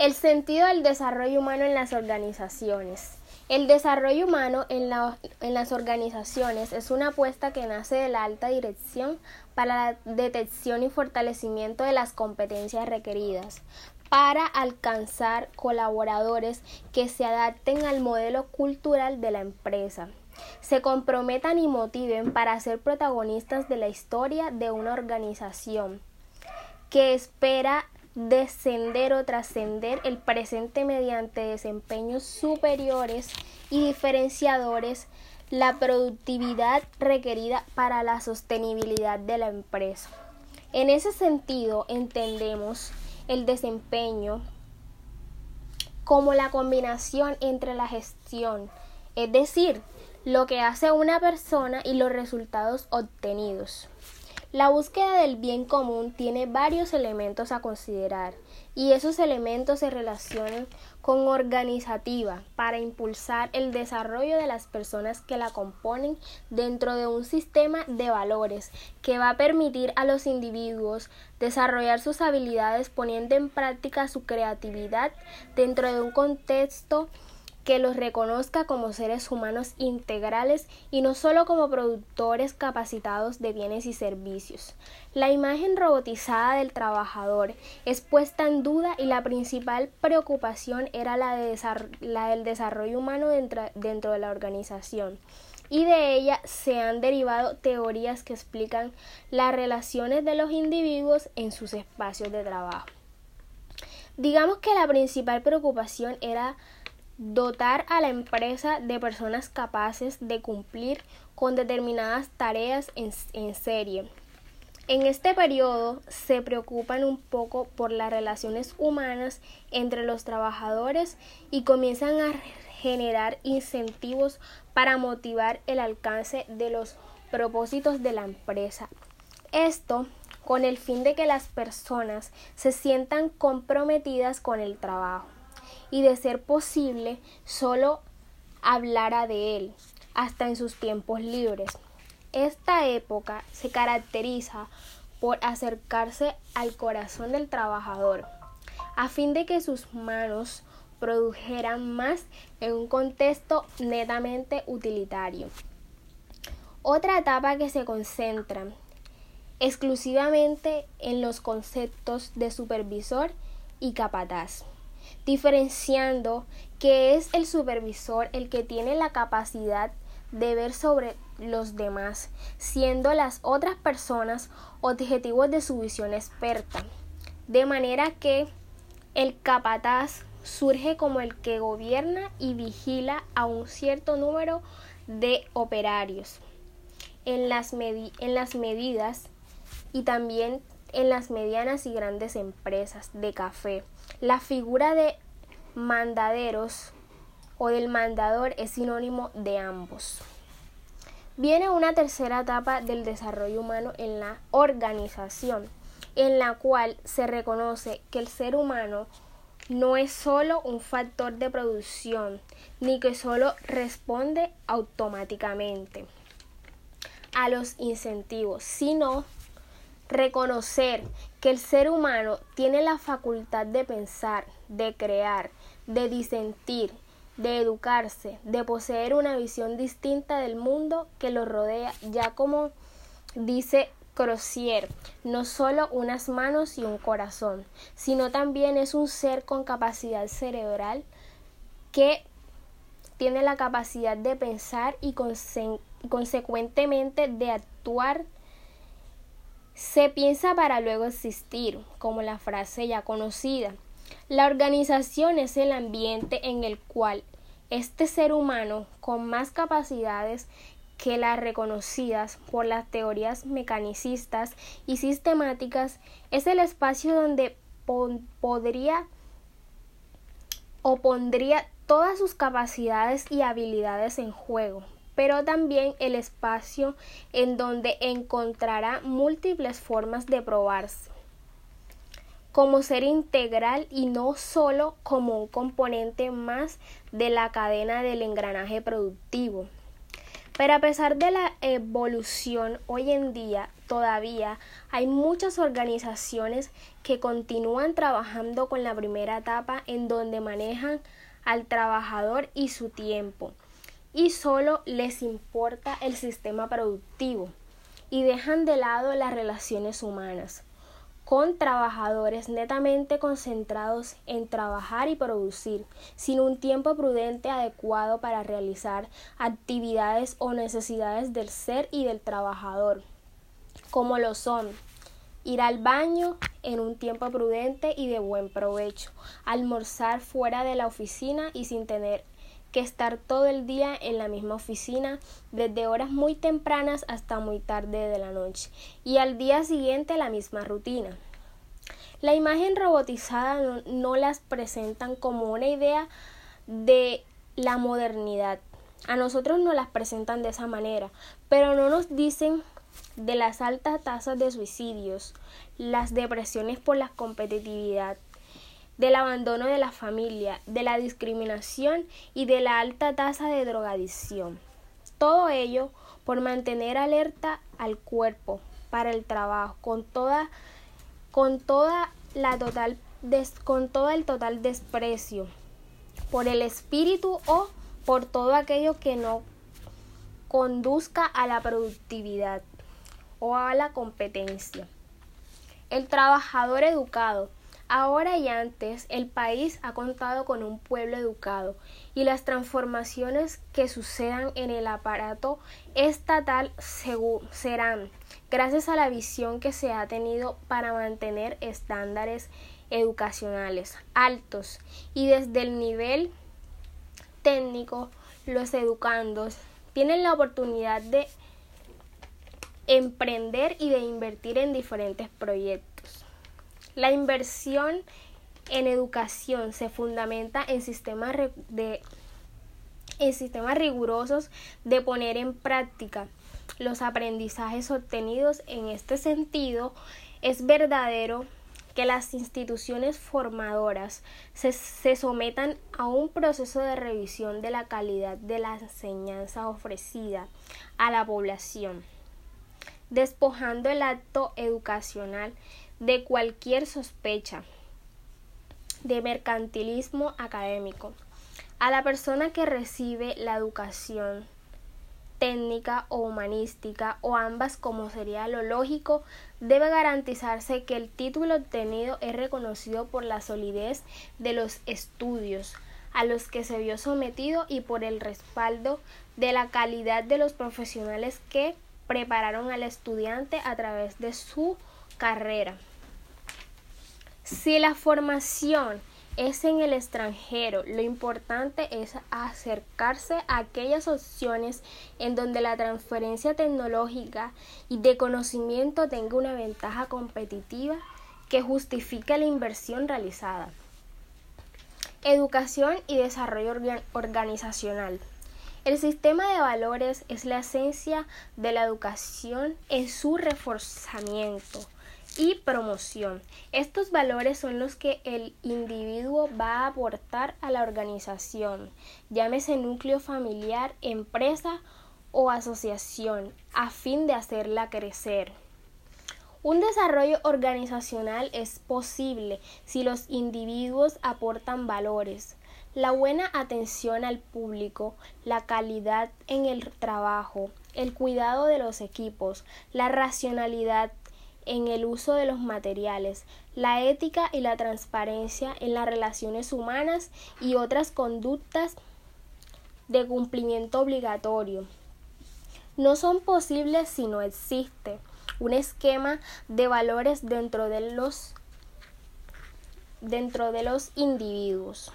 El sentido del desarrollo humano en las organizaciones. El desarrollo humano en, las organizaciones es una apuesta que nace de la alta dirección para la detección y fortalecimiento de las competencias requeridas para alcanzar colaboradores que se adapten al modelo cultural de la empresa, se comprometan y motiven para ser protagonistas de la historia de una organización que espera descender o trascender el presente mediante desempeños superiores y diferenciadores la productividad requerida para la sostenibilidad de la empresa. En ese sentido, entendemos el desempeño como la combinación entre la gestión, es decir, lo que hace una persona y los resultados obtenidos. La búsqueda del bien común tiene varios elementos a considerar y esos elementos se relacionan con organizativa para impulsar el desarrollo de las personas que la componen dentro de un sistema de valores que va a permitir a los individuos desarrollar sus habilidades poniendo en práctica su creatividad dentro de un contexto que los reconozca como seres humanos integrales y no solo como productores capacitados de bienes y servicios. La imagen robotizada del trabajador es puesta en duda y la principal preocupación era la, del desarrollo humano dentro, dentro de la organización y de ella se han derivado teorías que explican las relaciones de los individuos en sus espacios de trabajo. Digamos que la principal preocupación era dotar a la empresa de personas capaces de cumplir con determinadas tareas en, serie. En este periodo se preocupan un poco por las relaciones humanas entre los trabajadores y comienzan a generar incentivos para motivar el alcance de los propósitos de la empresa. Esto con el fin de que las personas se sientan comprometidas con el trabajo y de ser posible solo hablara de él, hasta en sus tiempos libres. Esta época se caracteriza por acercarse al corazón del trabajador, a fin de que sus manos produjeran más en un contexto netamente utilitario. Otra etapa que se concentra exclusivamente en los conceptos de supervisor y capataz diferenciando que es el supervisor el que tiene la capacidad de ver sobre los demás, siendo las otras personas objetivos de su visión experta. De manera que el capataz surge como el que gobierna y vigila a un cierto número de operarios en las, en las medidas y también en las medianas y grandes empresas de café. La figura de mandaderos o del mandador es sinónimo de ambos. Viene una tercera etapa del desarrollo humano en la organización, en la cual se reconoce que el ser humano no es solo un factor de producción, ni que solo responde automáticamente a los incentivos, sino reconocer que el ser humano tiene la facultad de pensar, de crear, de disentir, de educarse, de poseer una visión distinta del mundo que lo rodea, ya como dice Crozier, no solo unas manos y un corazón, sino también es un ser con capacidad cerebral que tiene la capacidad de pensar y consecuentemente de actuar se piensa para luego existir, como la frase ya conocida. La organización es el ambiente en el cual este ser humano, con más capacidades que las reconocidas por las teorías mecanicistas y sistemáticas, es el espacio donde podría o pondría todas sus capacidades y habilidades en juego pero también el espacio en donde encontrará múltiples formas de probarse como ser integral y no solo como un componente más de la cadena del engranaje productivo. Pero a pesar de la evolución hoy en día, todavía hay muchas organizaciones que continúan trabajando con la primera etapa en donde manejan al trabajador y su tiempo y solo les importa el sistema productivo y dejan de lado las relaciones humanas con trabajadores netamente concentrados en trabajar y producir, sin un tiempo prudente adecuado para realizar actividades o necesidades del ser y del trabajador, como lo son ir al baño en un tiempo prudente y de buen provecho, almorzar fuera de la oficina y sin tener que estar todo el día en la misma oficina, desde horas muy tempranas hasta muy tarde de la noche, y al día siguiente la misma rutina. La imagen robotizada no, las presentan como una idea de la modernidad. A nosotros nos las presentan de esa manera, pero no nos dicen de las altas tasas de suicidios, las depresiones por la competitividad, del abandono de la familia, de la discriminación y de la alta tasa de drogadicción. Todo ello por mantener alerta al cuerpo para el trabajo con toda con toda la total con todo el total desprecio por el espíritu o por todo aquello que no conduzca a la productividad o a la competencia. El trabajador educado Ahora y antes, el país ha contado con un pueblo educado y las transformaciones que sucedan en el aparato estatal serán gracias a la visión que se ha tenido para mantener estándares educacionales altos y desde el nivel técnico los educandos tienen la oportunidad de emprender y de invertir en diferentes proyectos. La inversión en educación se fundamenta en sistemas, de, en sistemas rigurosos de poner en práctica los aprendizajes obtenidos en este sentido. Es verdadero que las instituciones formadoras se, se, sometan a un proceso de revisión de la calidad de la enseñanza ofrecida a la población, despojando el acto educacional de cualquier sospecha de mercantilismo académico. A la persona que recibe la educación técnica o humanística o ambas como sería lo lógico, debe garantizarse que el título obtenido es reconocido por la solidez de los estudios a los que se vio sometido y por el respaldo de la calidad de los profesionales que prepararon al estudiante a través de su carrera. Si la formación es en el extranjero, lo importante es acercarse a aquellas opciones en donde la transferencia tecnológica y de conocimiento tenga una ventaja competitiva que justifique la inversión realizada. Educación y desarrollo organizacional. El sistema de valores es la esencia de la educación en su reforzamiento y promoción. Estos valores son los que el individuo va a aportar a la organización, llámese núcleo familiar, empresa o asociación, a fin de hacerla crecer. Un desarrollo organizacional es posible si los individuos aportan valores, la buena atención al público, la calidad en el trabajo, el cuidado de los equipos, la racionalidad en el uso de los materiales, la ética y la transparencia en las relaciones humanas y otras conductas de cumplimiento obligatorio. No son posibles si no existe un esquema de valores dentro de los dentro de los individuos.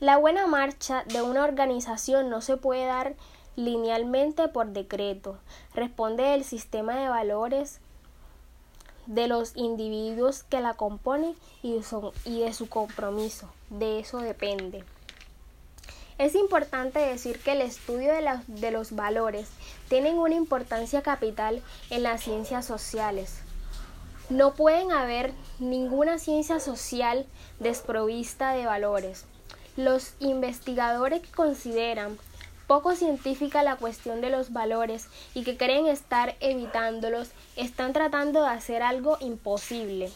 La buena marcha de una organización no se puede dar linealmente por decreto. Responde del sistema de valores de los individuos que la componen y, de su compromiso. De eso depende. Es importante decir que el estudio de, de los valores tienen una importancia capital en las ciencias sociales. No pueden haber ninguna ciencia social desprovista de valores. Los investigadores que consideran poco científica la cuestión de los valores y que creen estar evitándolos están tratando de hacer algo imposible.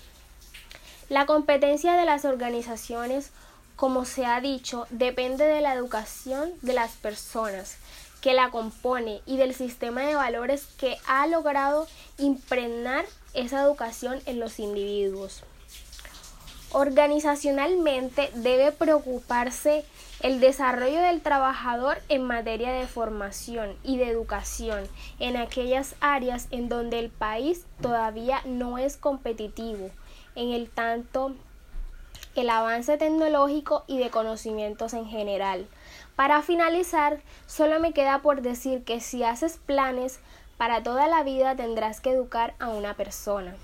La competencia de las organizaciones, como se ha dicho, depende de la educación de las personas que la compone y del sistema de valores que ha logrado impregnar esa educación en los individuos. Organizacionalmente debe preocuparse el desarrollo del trabajador en materia de formación y de educación en aquellas áreas en donde el país todavía no es competitivo, en el tanto el avance tecnológico y de conocimientos en general. Para finalizar, solo me queda por decir que si haces planes para toda la vida tendrás que educar a una persona.